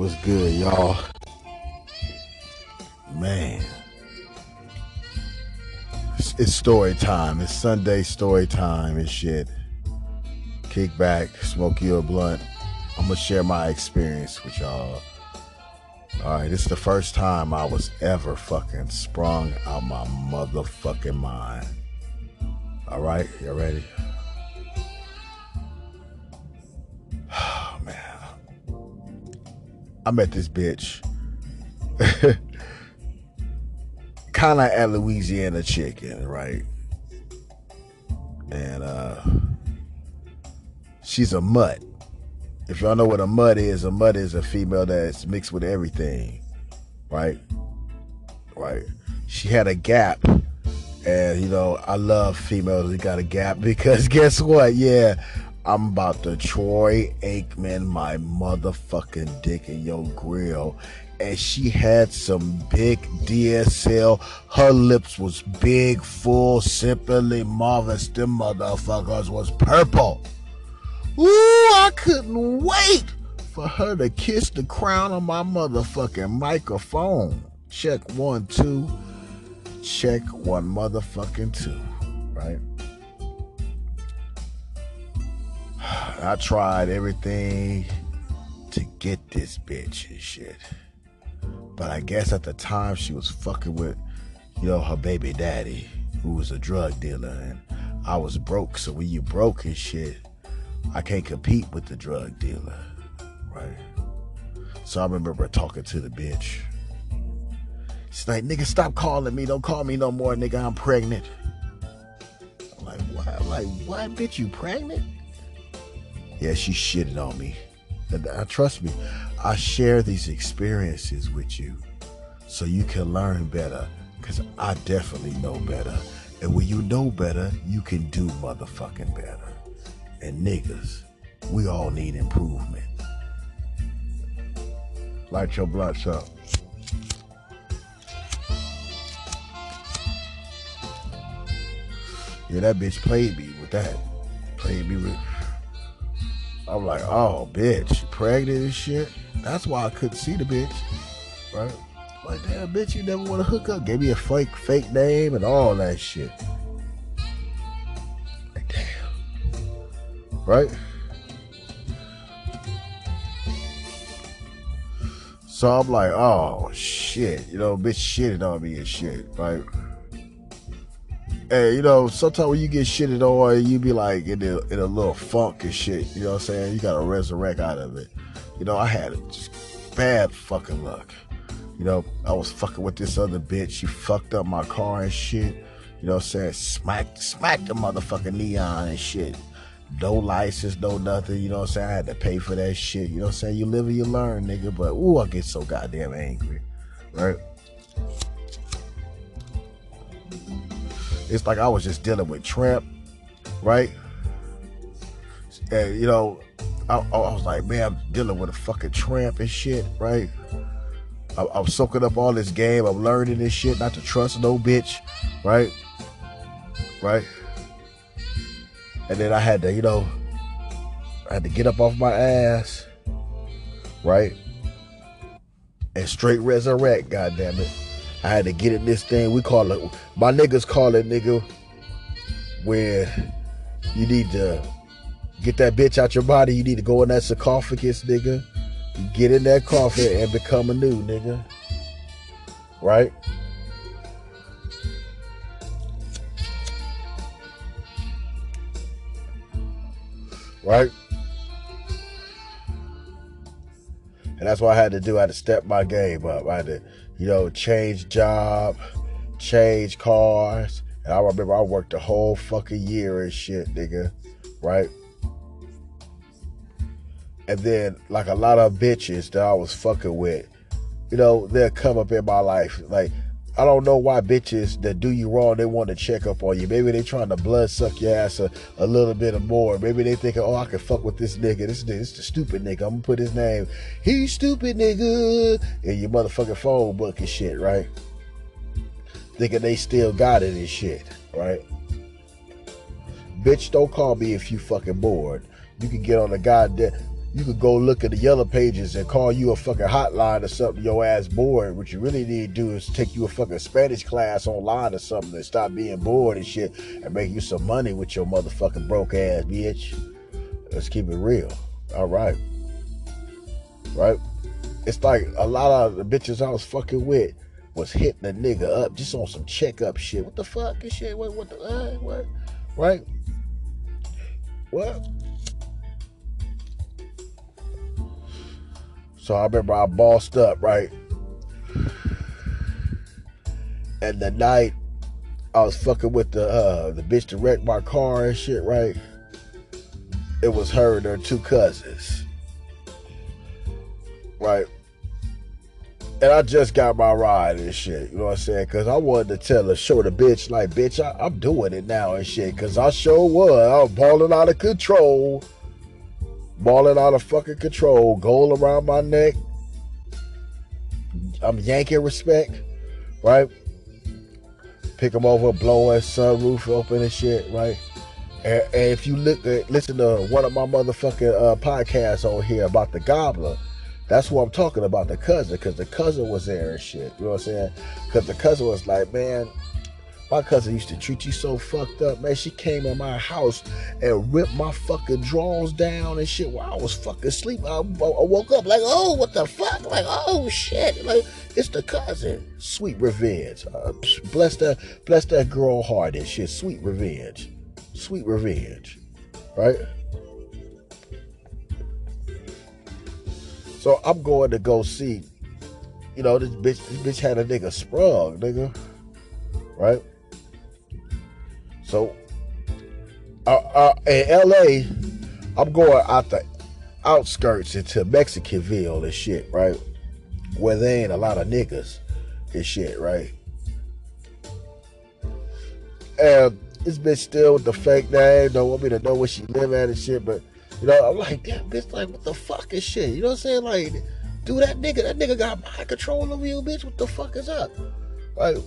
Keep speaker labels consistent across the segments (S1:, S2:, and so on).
S1: What's good, y'all? Man. It's, story time. It's Sunday story time and shit. Kick back, smoke you a blunt. I'm gonna share my experience with y'all. Alright, this is the first time I was ever fucking sprung out my motherfucking mind. Alright, you ready? I met this bitch. kind of at Louisiana chicken, right? And uh she's a mutt. If y'all know what a mutt is, a mutt is a female that's mixed with everything, right? Right. She had a gap. And you know, I love females that got a gap because guess what? Yeah, I'm about to Troy Aikman my motherfucking dick in your grill. And she had some big DSL. Her lips was big, full, simply marvelous. Them motherfuckers was purple. Ooh, I couldn't wait for her to kiss the crown of my motherfucking microphone. Check one, two. Check one motherfucking two. Right? I tried everything to get this bitch and shit. But I guess at the time she was fucking with, you know, her baby daddy, who was a drug dealer, and I was broke. So when you broke and shit, I can't compete with the drug dealer, right? So I remember talking to the bitch. She's like, nigga, stop calling me. Don't call me no more, nigga. I'm pregnant. I'm like, what? I'm like, what, bitch? You pregnant? Yeah, she shitted on me. And, uh, trust me, I share these experiences with you so you can learn better because I definitely know better. And when you know better, you can do motherfucking better. And niggas, we all need improvement. Light your blunts up. Yeah, that bitch played me with that. Played me with I'm like, oh, bitch, pregnant and shit. That's why I couldn't see the bitch, right? Like, damn, bitch, you never want to hook up. Gave me a fake, fake name and all that shit. Like, damn, right? So I'm like, oh shit, you know, bitch shitted on me and shit, right? Hey, you know, sometimes when you get shitted on, you be like in a, in a little funk and shit. You know what I'm saying? You gotta resurrect out of it. You know, I had just bad fucking luck. You know, I was fucking with this other bitch. She fucked up my car and shit. You know what I'm saying? Smacked, smacked the motherfucking neon and shit. No license, no nothing. You know what I'm saying? I had to pay for that shit. You know what I'm saying? You live and you learn, nigga. But, ooh, I get so goddamn angry. Right? It's like I was just dealing with Tramp, right? And you know, I, I was like, man, I'm dealing with a fucking Tramp and shit, right? I, I'm soaking up all this game. I'm learning this shit not to trust no bitch, right? Right? And then I had to, you know, I had to get up off my ass, right? And straight resurrect, goddamn it. I had to get in this thing. We call it, my niggas call it, nigga, where you need to get that bitch out your body. You need to go in that sarcophagus, nigga. Get in that coffin and become a new nigga. Right? Right? And that's what I had to do. I had to step my game up. I had to you know, change job, change cars. And I remember I worked a whole fucking year and shit, nigga. Right? And then, like a lot of bitches that I was fucking with, you know, they'll come up in my life. Like, I don't know why bitches that do you wrong, they want to check up on you. Maybe they trying to blood suck your ass a, a little bit or more. Maybe they thinking, oh, I can fuck with this nigga. This, this the stupid nigga. I'm gonna put his name. He's stupid nigga in your motherfucking phone book and shit, right? Thinking they still got it and shit, right? Bitch, don't call me if you fucking bored. You can get on the goddamn you could go look at the yellow pages and call you a fucking hotline or something, your ass bored. What you really need to do is take you a fucking Spanish class online or something and stop being bored and shit and make you some money with your motherfucking broke ass bitch. Let's keep it real. All right. Right? It's like a lot of the bitches I was fucking with was hitting a nigga up just on some checkup shit. What the fuck and shit? What, what the, uh, what? Right? What? So I remember I bossed up, right? And the night I was fucking with the uh, the bitch that wrecked my car and shit, right? It was her and her two cousins. Right? And I just got my ride and shit, you know what I'm saying? Cause I wanted to tell her, show the bitch, like, bitch, I, am doing it now and shit. Cause I sure was. I was balling out of control balling out of fucking control, goal around my neck. I'm yanking respect, right? Pick him over, blowing sunroof open and shit, right? And, and if you look, at, listen to one of my motherfucking uh, podcasts on here about the gobbler, that's what I'm talking about, the cousin, because the cousin was there and shit. You know what I'm saying? Because the cousin was like, man, my cousin used to treat you so fucked up, man. She came in my house and ripped my fucking drawers down and shit while I was fucking asleep. I, I woke up like, oh, what the fuck? Like, oh shit. Like, it's the cousin. Sweet revenge. Uh, bless that, bless that girl heart and shit. Sweet revenge. Sweet revenge. Right? So I'm going to go see, you know, this bitch, this bitch had a nigga sprung, nigga. Right? So uh, uh, in LA, I'm going out the outskirts into Mexicanville and shit, right? Where there ain't a lot of niggas and shit, right? And this bitch still with the fake name, don't want me to know where she live at and shit, but you know, I'm like, damn bitch, like what the fuck is shit? You know what I'm saying? Like, dude, that nigga, that nigga got mind control over you, bitch. What the fuck is up? Like,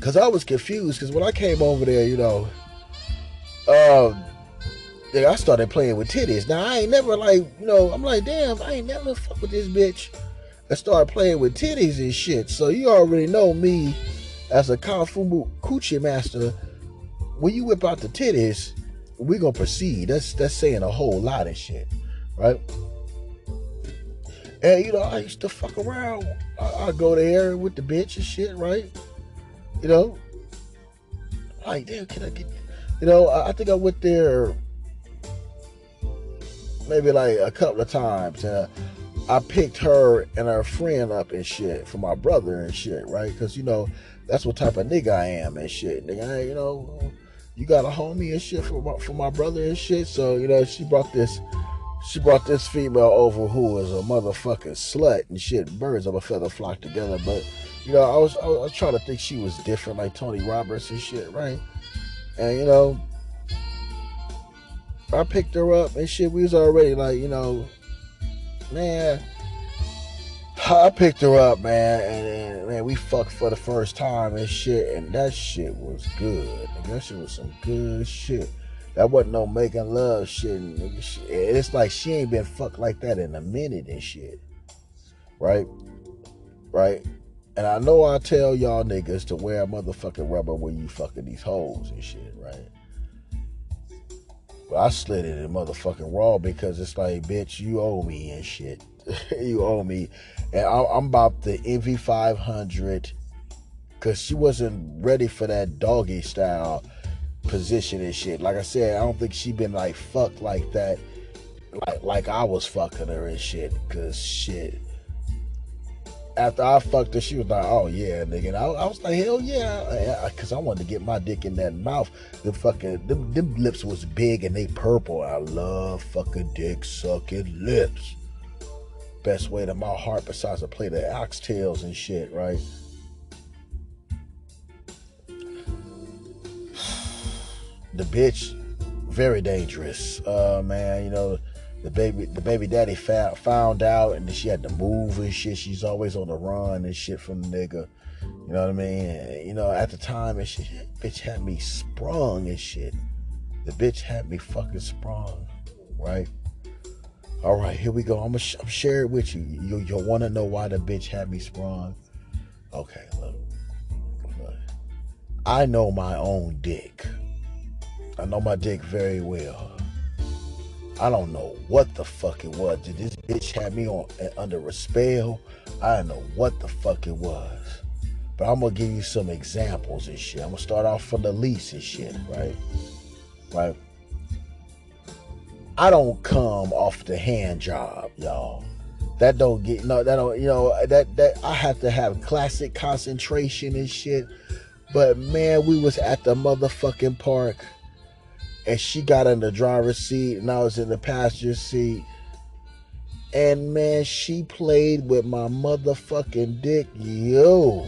S1: Cause I was confused. Cause when I came over there, you know, um, I started playing with titties. Now I ain't never like, you know, I'm like, damn, I ain't never fuck with this bitch. I started playing with titties and shit. So you already know me as a kung fu coochie master. When you whip out the titties, we gonna proceed. That's that's saying a whole lot of shit, right? And you know, I used to fuck around. I, I go there with the bitch and shit, right? You know, like, damn, can I get? You know, I, I think I went there maybe like a couple of times. And uh, I picked her and her friend up and shit for my brother and shit, right? Because you know that's what type of nigga I am and shit. Nigga, I, you know, you got a homie and shit for my, for my brother and shit. So you know, she brought this. She brought this female over who was a motherfucking slut and shit. Birds of a feather flock together, but you know, I was I was trying to think she was different, like Tony Roberts and shit, right? And you know, I picked her up and shit. We was already like, you know, man. I picked her up, man, and, and, man, we fucked for the first time and shit, and that shit was good. That shit was some good shit. That wasn't no making love shit. It's like she ain't been fucked like that in a minute and shit, right? Right? And I know I tell y'all niggas to wear motherfucking rubber when you fucking these hoes and shit, right? But I slid it in motherfucking raw because it's like, bitch, you owe me and shit. you owe me. And I'm about the MV500 because she wasn't ready for that doggy style position and shit. Like I said, I don't think she been like fucked like that, like like I was fucking her and shit. Cause shit, after I fucked her, she was like, "Oh yeah, nigga." And I, I was like, "Hell yeah," because I, wanted to get my dick in that mouth. The fucking them, them lips was big and they purple. I love fucking dick sucking lips. Best way to my heart besides a plate of oxtails and shit, right? The bitch, very dangerous, uh, man. You know the baby the baby daddy found found out and then she had to move and shit. She's always on the run and shit from the nigga. You know what I mean? And, you know, at the time and shit, bitch had me sprung and shit. The bitch had me fucking sprung, right? All right, here we go. I'm gonna share it with you. You you want to know why the bitch had me sprung? Okay, look, look. I know my own dick. I know my dick very well. I don't know what the fuck it was. Did this bitch have me on eh, under a spell? I don't know what the fuck it was. But I'm gonna give you some examples and shit. I'm gonna start off from the least and shit, right? Right. I don't come off the hand job, y'all. That don't get no. That don't. You know that that I have to have classic concentration and shit. But man, we was at the motherfucking park, and she got in the driver's seat, and I was in the passenger seat. And man, she played with my motherfucking dick, yo,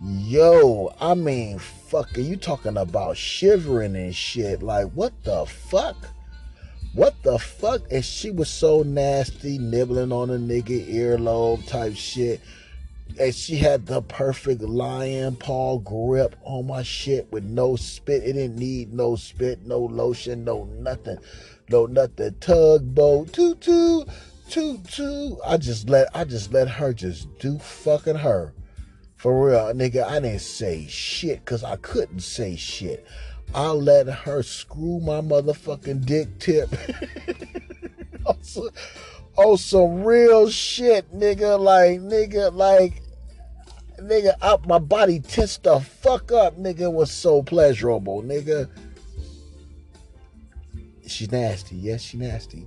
S1: yo. I mean, fucking, you talking about shivering and shit? Like, what the fuck? What the fuck? And she was so nasty, nibbling on a nigga earlobe type shit. And she had the perfect lion paw grip on my shit with no spit. It didn't need no spit, no lotion, no nothing. No nothing. Tugboat, toot toot, toot toot. I just let I just let her just do fucking her. For real, nigga, I didn't say shit because I couldn't say shit. I let her screw my motherfucking dick tip. on, some, real shit, nigga. Like, nigga, like, nigga, out my body tensed the fuck up, nigga. was so pleasurable, nigga. She nasty, yes, she nasty.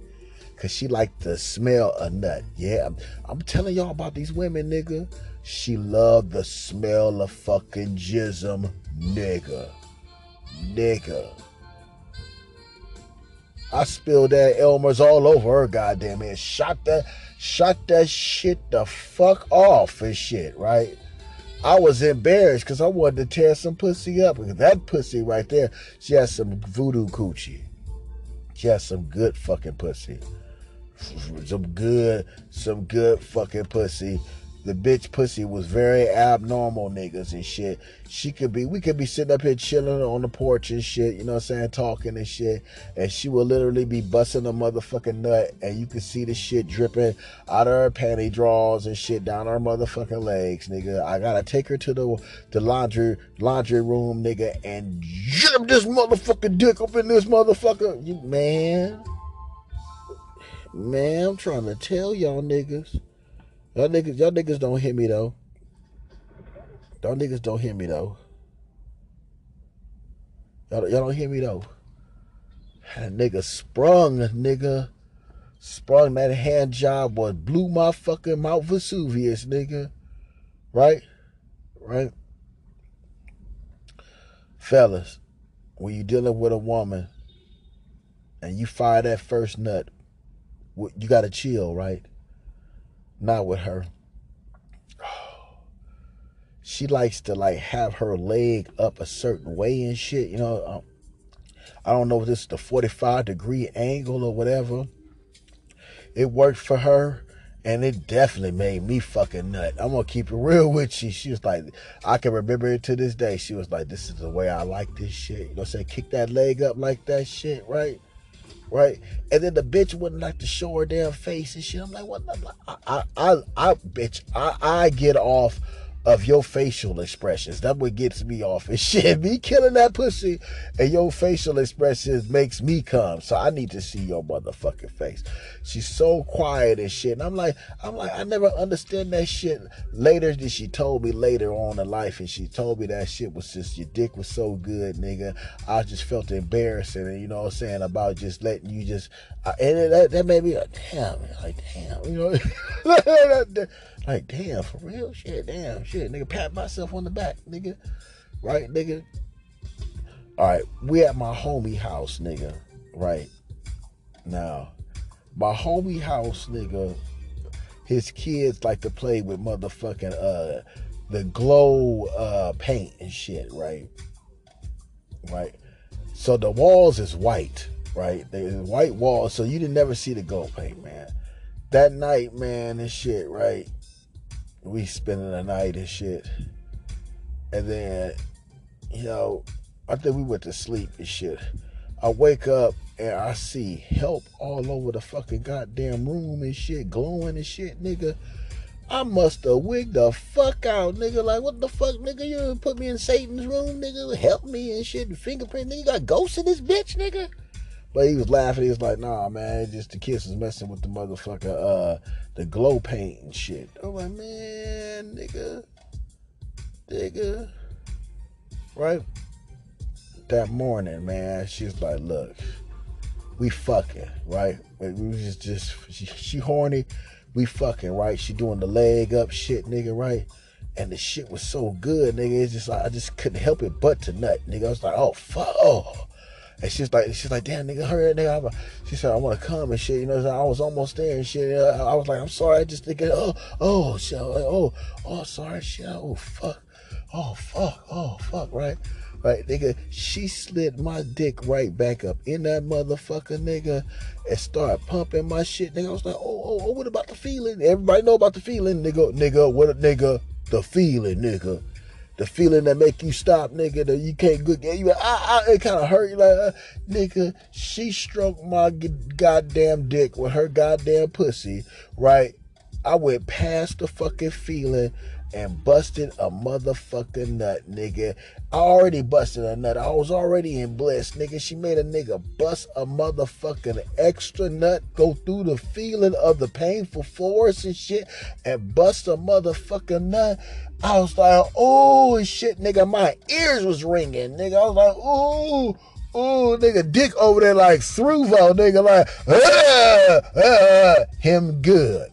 S1: Cause she like to smell a nut. Yeah, I'm, I'm telling y'all about these women, nigga. She love the smell of fucking jism, nigga nigga. I spilled that Elmer's all over her goddamn it. Shot that shot that shit the fuck off and shit, right? I was embarrassed because I wanted to tear some pussy up. That pussy right there, she has some voodoo coochie. She has some good fucking pussy. Some good, some good fucking pussy the bitch pussy was very abnormal niggas and shit. She could be, we could be sitting up here chilling on the porch and shit, you know what I'm saying, talking and shit. And she will literally be busting a motherfucking nut and you could see the shit dripping out of her panty drawers and shit down her motherfucking legs, nigga. I gotta take her to the, the laundry, laundry room, nigga, and jam this motherfucking dick up in this motherfucker. You, man. Man, I'm trying to tell y'all niggas. Y'all niggas, y'all niggas don't hear me though. Y'all niggas don't hear me though. Y'all, y'all don't hear me though. That nigga sprung, nigga. Sprung that hand job was blew my fucking Mount Vesuvius, nigga. Right? Right? Fellas, when you dealing with a woman and you fire that first nut, you gotta chill, right? Not with her. She likes to like have her leg up a certain way and shit. You know, um, I don't know if this is the 45 degree angle or whatever. It worked for her and it definitely made me fucking nut. I'm gonna keep it real with you. She was like, I can remember it to this day. She was like, This is the way I like this shit. You know, say kick that leg up like that shit, right? Right? And then the bitch wouldn't like to show her damn face and shit. I'm like, what? I, I, I, I bitch, I, I get off of your facial expressions. That what gets me off and shit. Me killing that pussy and your facial expressions makes me come. So I need to see your motherfucking face. She's so quiet and shit. And I'm like, I'm like, I never understand that shit. Later, she told me later on in life, and she told me that shit was just your dick was so good, nigga. I just felt embarrassing, and you know what I'm saying about just letting you just, and that, that made me like, damn, like damn, you know. Like, damn, for real? Shit, damn, shit, nigga, pat myself on the back, nigga. Right, nigga? All right, we at my homie house, nigga. Right. Now, my homie house, nigga, his kids like to play with motherfucking uh the glow uh paint and shit, right? Right. So the walls is white, right? There's white walls, so you didn't never see the glow paint, man. That night, man, and shit, right? We spending the night and shit. And then, you know, I think we went to sleep and shit. I wake up and I see help all over the fucking goddamn room and shit, glowing and shit, nigga. I must have wigged the fuck out, nigga. Like, what the fuck, nigga? You put me in Satan's room, nigga? Help me and shit, and fingerprint, nigga. You got ghosts in this bitch, nigga? But he was laughing. He was like, nah, man, just the kids was messing with the motherfucker, uh, the glow paint and shit. I'm like, man, nigga, nigga. Right? That morning, man, she's like, look, we fucking, right? We was just, just she, she horny, we fucking, right? She doing the leg up shit, nigga, right? And the shit was so good, nigga. It's just like I just couldn't help it but to nut, nigga. I was like, oh fuck, oh. And she's like, she's like, damn, nigga, hurry, up, nigga. She said, I want to come and shit. You know, I was almost there and shit. I was like, I'm sorry. I just thinking, oh, oh, shit, oh, oh, sorry, shit, oh, fuck, oh, fuck, oh, fuck, right? right, nigga, she slid my dick right back up in that motherfucker, nigga, and started pumping my shit, nigga. I was like, oh, oh, oh, what about the feeling? Everybody know about the feeling, nigga, nigga, what, a, nigga, the feeling, nigga. The feeling that make you stop, nigga, that you can't good get you. I, I, it kind of hurt you, like, uh, nigga. She stroked my goddamn dick with her goddamn pussy, right? I went past the fucking feeling and busted a motherfucking nut, nigga. I already busted a nut. I was already in bliss, nigga. She made a nigga bust a motherfucking extra nut, go through the feeling of the painful force and shit, and bust a motherfucking nut. I was like, oh shit, nigga. My ears was ringing, nigga. I was like, ooh. Ooh, nigga, dick over there like Thruvo, nigga, like, ah, ah, him good.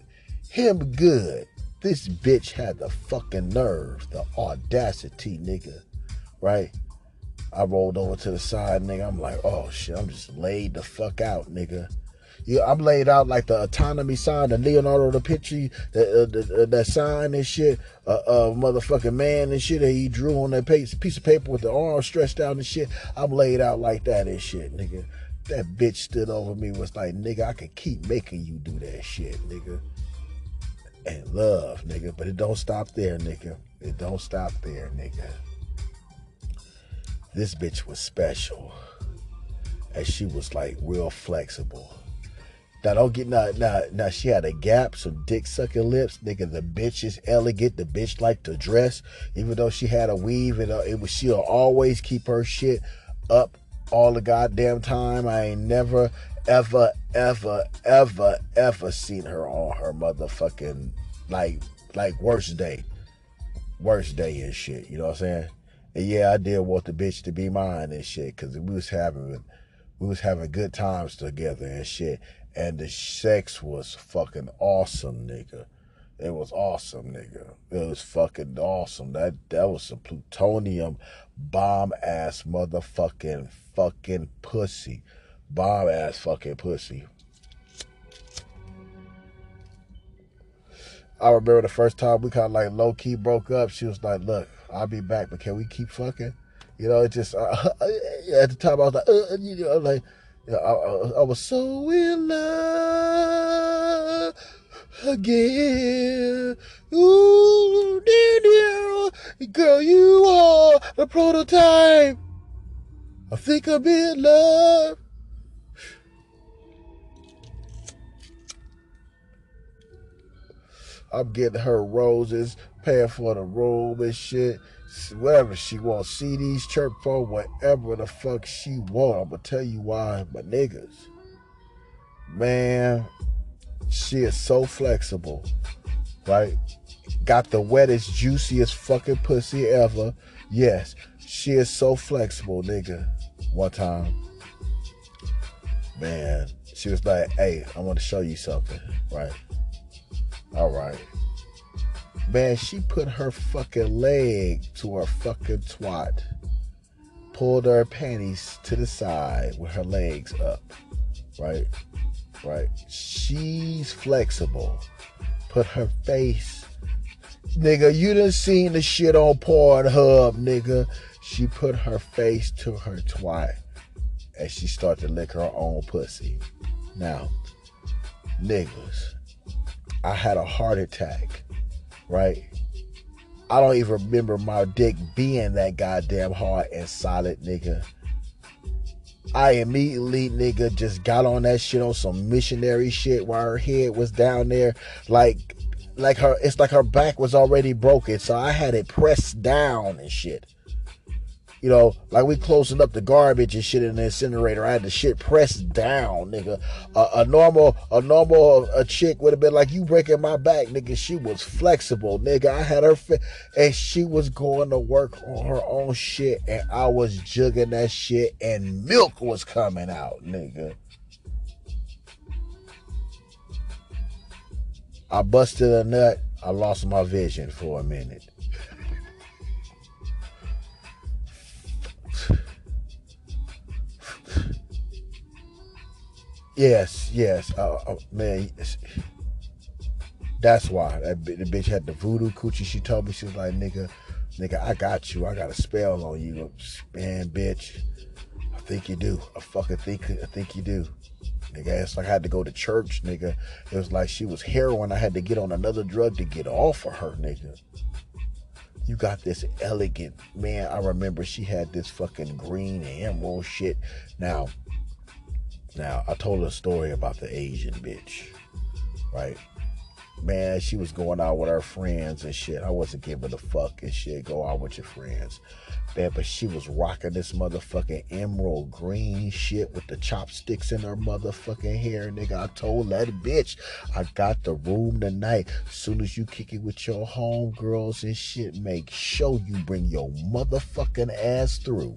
S1: Him good. This bitch had the fucking nerve, the audacity, nigga. Right? I rolled over to the side, nigga. I'm like, oh shit, I'm just laid the fuck out, nigga. Yeah, I'm laid out like the autonomy sign, the Leonardo da Vinci, the, uh, uh, that sign and shit, uh, uh, motherfucking man and shit that he drew on that piece, piece of paper with the arm stretched out and shit. I'm laid out like that and shit, nigga. That bitch stood over me was like, nigga, I could keep making you do that shit, nigga and love, nigga. But it don't stop there, nigga. It don't stop there, nigga. This bitch was special. And she was like real flexible. Now don't get now now now she had a gap, some dick sucking lips, nigga. The bitch is elegant. The bitch like to dress, even though she had a weave and uh, it was she'll always keep her shit up all the goddamn time. I ain't never ever, ever, ever, ever seen her on her motherfucking like like worst day. Worst day and shit. You know what I'm saying? And yeah, I did want the bitch to be mine and shit, cause we was having we was having good times together and shit. And the sex was fucking awesome, nigga. It was awesome, nigga. It was fucking awesome. That that was some plutonium bomb ass motherfucking fucking pussy bomb ass fucking pussy. I remember the first time we kind of like low key broke up. She was like, "Look, I'll be back, but can we keep fucking?" You know, it just uh, at the time I was like, uh, you know, like you know, I, I, was so in love again. Ooh, dear, dear, girl, you are the prototype. I think I'm in love. I'm getting her roses, paying for the room and shit. Whatever she wants, CDs, chirp phone, whatever the fuck she want. I'm gonna tell you why, my niggas. Man, she is so flexible, right? Got the wettest, juiciest fucking pussy ever. Yes, she is so flexible, nigga. One time, man, she was like, "Hey, I want to show you something," right? All right. Man, she put her fucking leg to her fucking twat. Pulled her panties to the side with her legs up. Right? Right? She's flexible. Put her face. Nigga, you done seen the shit on Pornhub, nigga. She put her face to her twat and she started to lick her own pussy. Now, niggas, I had a heart attack, right? I don't even remember my dick being that goddamn hard and solid, nigga. I immediately, nigga, just got on that shit on some missionary shit while her head was down there. Like, like her, it's like her back was already broken. So I had it pressed down and shit. You know, like we closing up the garbage and shit in the incinerator. I had the shit pressed down, nigga. A normal, a normal, a chick would have been like, "You breaking my back, nigga." She was flexible, nigga. I had her, fi- and she was going to work on her own shit, and I was jugging that shit, and milk was coming out, nigga. I busted a nut. I lost my vision for a minute. Yes, yes, uh, uh, man. That's why that the bitch had the voodoo coochie. She told me she was like, "Nigga, nigga, I got you. I got a spell on you, man, bitch. I think you do. I fucking think, I think you do." Nigga, it's like I had to go to church, nigga. It was like she was heroin. I had to get on another drug to get off of her, nigga. You got this elegant man. I remember she had this fucking green and emerald shit. Now, now, I told a story about the Asian bitch, right? Man, she was going out with her friends and shit. I wasn't giving a fuck and shit. Go out with your friends. Man, but she was rocking this motherfucking emerald green shit with the chopsticks in her motherfucking hair. Nigga, I told that bitch, I got the room tonight. Soon as you kick it with your homegirls and shit, make sure you bring your motherfucking ass through.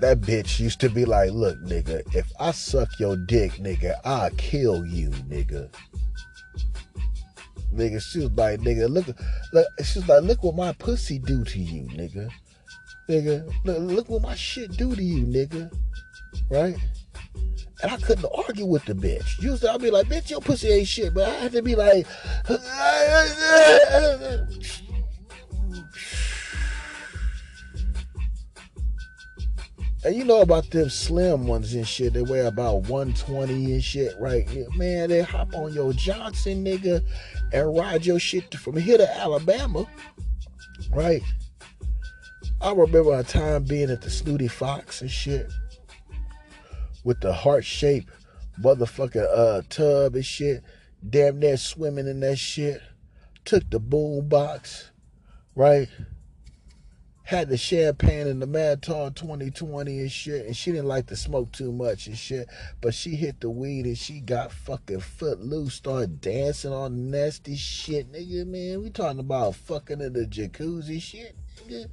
S1: That bitch used to be like, look, nigga, if I suck your dick, nigga, I'll kill you, nigga. Nigga, she was like, nigga, look, look, she was like, look what my pussy do to you, nigga. Nigga, look, look what my shit do to you, nigga. Right? And I couldn't argue with the bitch. Usually I'd be like, bitch, your pussy ain't shit, but I had to be like, And you know about them slim ones and shit. They weigh about 120 and shit, right? Man, they hop on your Johnson, nigga, and ride your shit from here to Alabama, right? I remember a time being at the Snooty Fox and shit with the heart shaped motherfucking uh, tub and shit. Damn near swimming in that shit. Took the boom box, right? Had the champagne and the Mad Dog 2020 and shit, and she didn't like to smoke too much and shit, but she hit the weed and she got fucking foot loose, started dancing on nasty shit, nigga, man. We talking about fucking in the jacuzzi shit, nigga.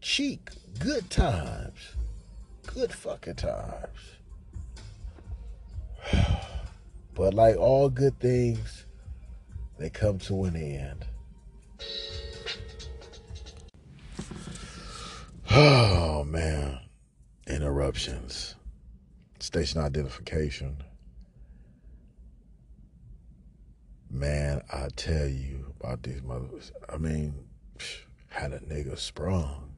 S1: Cheek, good times. Good fucking times. But like all good things, they come to an end. Oh man, interruptions, station identification. Man, I tell you about these mothers. I mean, had a nigga sprung.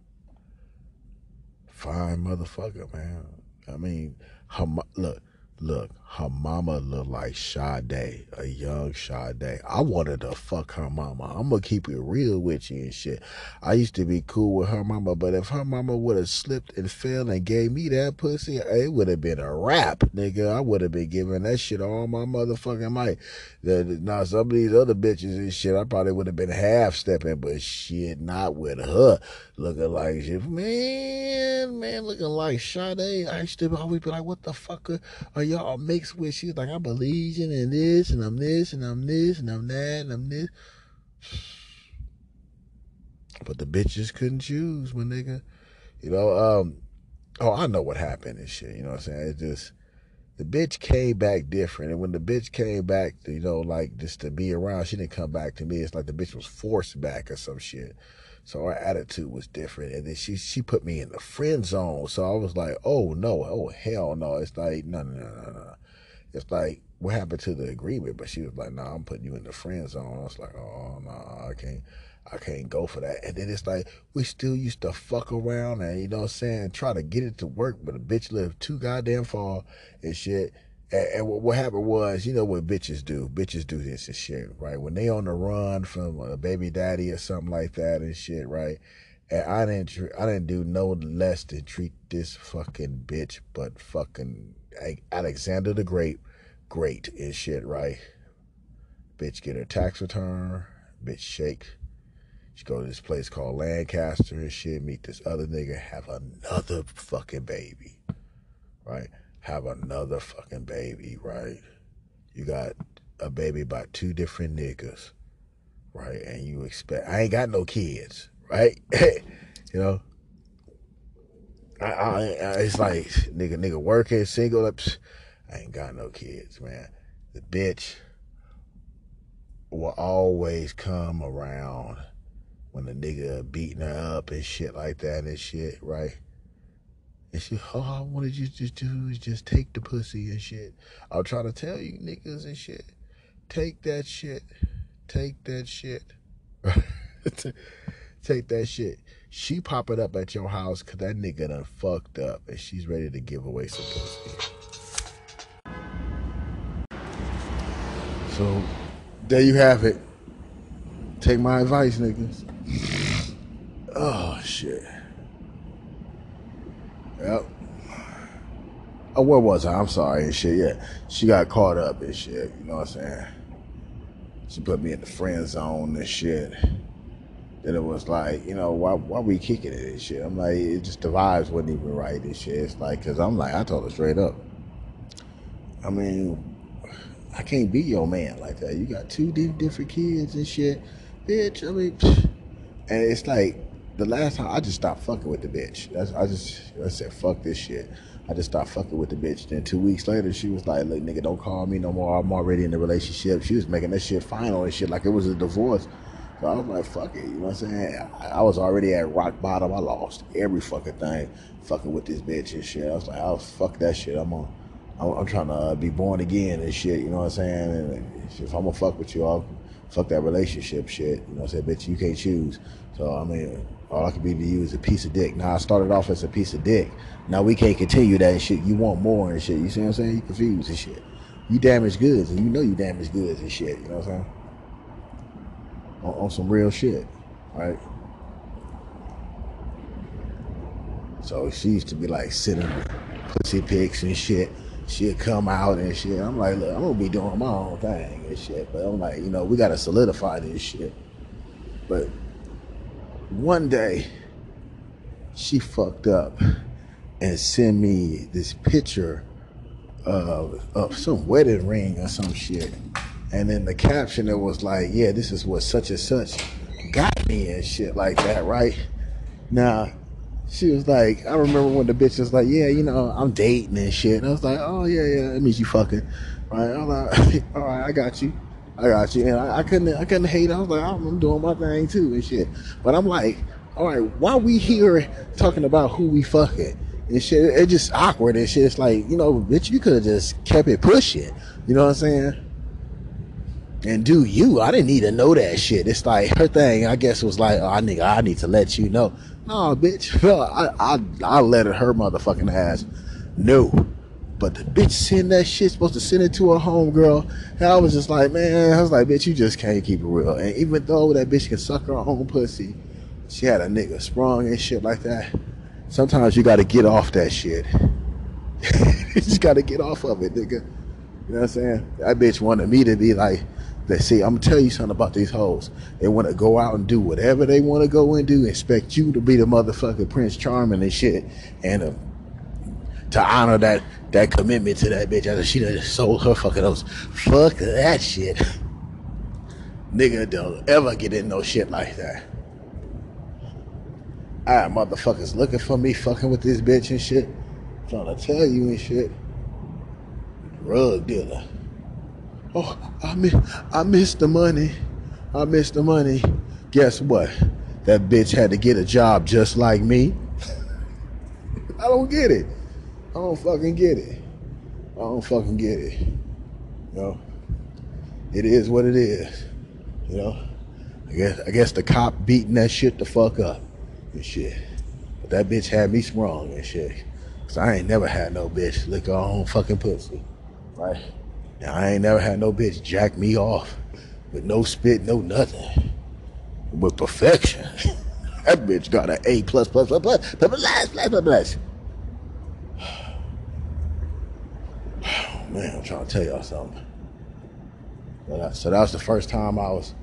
S1: Fine motherfucker, man. I mean, her, look, Look, her mama looked like Sade, a young Sade. I wanted to fuck her mama. I'm gonna keep it real with you and shit. I used to be cool with her mama, but if her mama would have slipped and fell and gave me that pussy, it would have been a wrap, nigga. I would have been giving that shit all my motherfucking might. Now, some of these other bitches and shit, I probably would have been half stepping, but shit, not with her looking like shit. Man, man, looking like Sade. I used to always be like, what the fuck are y'all with? She's like, I'm a legion and this, and I'm this, and I'm this, and I'm that, and I'm this. But the bitches couldn't choose when nigga, you know, um, oh, I know what happened and shit, you know what I'm saying? It just, the bitch came back different. And when the bitch came back, you know, like just to be around, she didn't come back to me. It's like the bitch was forced back or some shit. So her attitude was different. And then she she put me in the friend zone. So I was like, oh no, oh hell no. It's like, no, no, no, no, no. It's like, what happened to the agreement? But she was like, no, nah, I'm putting you in the friend zone. I was like, oh no, nah, I can't. I can't go for that. And then it's like we still used to fuck around and you know what I'm saying, try to get it to work, but a bitch lived too goddamn far and shit. And, and what, what happened was, you know what bitches do? Bitches do this and shit, right? When they on the run from a baby daddy or something like that and shit, right? And I didn't, I didn't do no less than treat this fucking bitch, but fucking Alexander the Great, great and shit, right? Bitch get her tax return, bitch shake. She go to this place called Lancaster and shit, meet this other nigga, have another fucking baby, right? Have another fucking baby, right? You got a baby by two different niggas, right? And you expect, I ain't got no kids, right? you know, I, I, it's like nigga, nigga working single. Psh, I ain't got no kids, man. The bitch will always come around when the nigga beating her up and shit like that and shit, right? And she, all I wanted you to do is just take the pussy and shit. I'm trying to tell you niggas and shit. Take that shit. Take that shit. take that shit. She pop it up at your house because that nigga done fucked up and she's ready to give away some pussy. So there you have it. Take my advice, niggas. Oh shit. Yep. Oh, where was I? I'm sorry and shit. Yeah, she got caught up and shit. You know what I'm saying? She put me in the friend zone and shit. Then it was like, you know, why why we kicking it and shit? I'm like, it just the vibes wasn't even right and shit. It's like, cause I'm like, I told her straight up. I mean, I can't be your man like that. You got two different kids and shit, bitch. I mean, and it's like the last time I just stopped fucking with the bitch. That's I just I said fuck this shit. I just stopped fucking with the bitch. Then two weeks later, she was like, "Look, nigga, don't call me no more. I'm already in the relationship." She was making that shit final and shit like it was a divorce. So I was like, fuck it, you know what I'm saying? I, was already at rock bottom. I lost every fucking thing fucking with this bitch and shit. I was like, oh, fuck that shit. I'm on, I'm, I'm trying to uh, be born again and shit, you know what I'm saying? And if I'm gonna fuck with you, I'll fuck that relationship shit. You know what I'm saying? Bitch, you can't choose. So, I mean, all I can be to you is a piece of dick. Now, I started off as a piece of dick. Now we can't continue that shit. You want more and shit. You see what I'm saying? You confused and shit. You damage goods and you know you damage goods and shit. You know what I'm saying? on, on some real shit, right? So she used to be like sitting pussy pics and shit. She'd come out and shit. I'm like, look, I'm gonna be doing my own thing and shit. But I'm like, you know, we gotta solidify this shit. But one day, she fucked up and sent me this picture of, of some wedding ring or some shit. And then the caption it was like, yeah, this is what such and such got me and shit like that, right? Now, she was like, I remember when the bitch was like, yeah, you know, I'm dating and shit. And I was like, oh, yeah, yeah, that means you fucking. Right? I'm like, all right, I got you. I got you. And I, I couldn't, I couldn't hate. I was like, I'm doing my thing too and shit. But I'm like, all right, why we here talking about who we fucking? And shit, it's just awkward and shit. It's like, you know, bitch, you could have just kept it pushing. You know what I'm saying? and do you. I didn't need to know that shit. It's like her thing, I guess, was like, oh, I nigga, I need to let you know. No, bitch. I, I, I let her motherfucking ass No. But the bitch send that shit, supposed to send it to her homegirl. And I was just like, man, I was like, bitch, you just can't keep it real. And even though that bitch can suck her own pussy, she had a nigga sprung and shit like that. Sometimes you gotta get off that shit. you just gotta get off of it, nigga. You know what I'm saying? That bitch wanted me to be like, they see, I'm gonna tell you something about these hoes. They want to go out and do whatever they want to go and do. Expect you to be the motherfucking Prince Charming and shit, and uh, to honor that that commitment to that bitch. After she done sold her fucking hoes. Fuck that shit. Nigga don't ever get in no shit like that. I had motherfuckers looking for me fucking with this bitch and shit. Trying to tell you and shit. Drug dealer. Oh, I miss, I missed the money. I missed the money. Guess what? That bitch had to get a job just like me. I don't get it. I don't fucking get it. I don't fucking get it. You know, it is what it is. You know, I guess I guess the cop beating that shit the fuck up and shit. But that bitch had me sprung and shit. Cause I ain't never had no bitch lick her own fucking pussy Right? Now, I ain't never had no bitch jack me off with no spit, no nothing. With perfection. that bitch got an A plus plus plus plus plus plus plus plus plus. Man, I'm trying to tell y'all something. So that was the first time I was,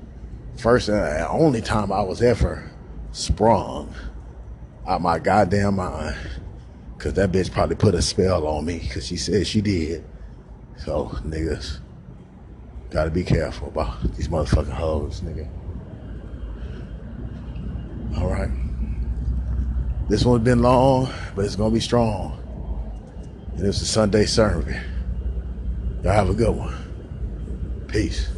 S1: first and only time I was ever sprung out my goddamn mind. Cause that bitch probably put a spell on me, cause she said she did. So niggas, gotta be careful about these motherfucking hoes, nigga. All right. This one's been long, but it's gonna be strong. And it's a Sunday sermon. Y'all have a good one. Peace.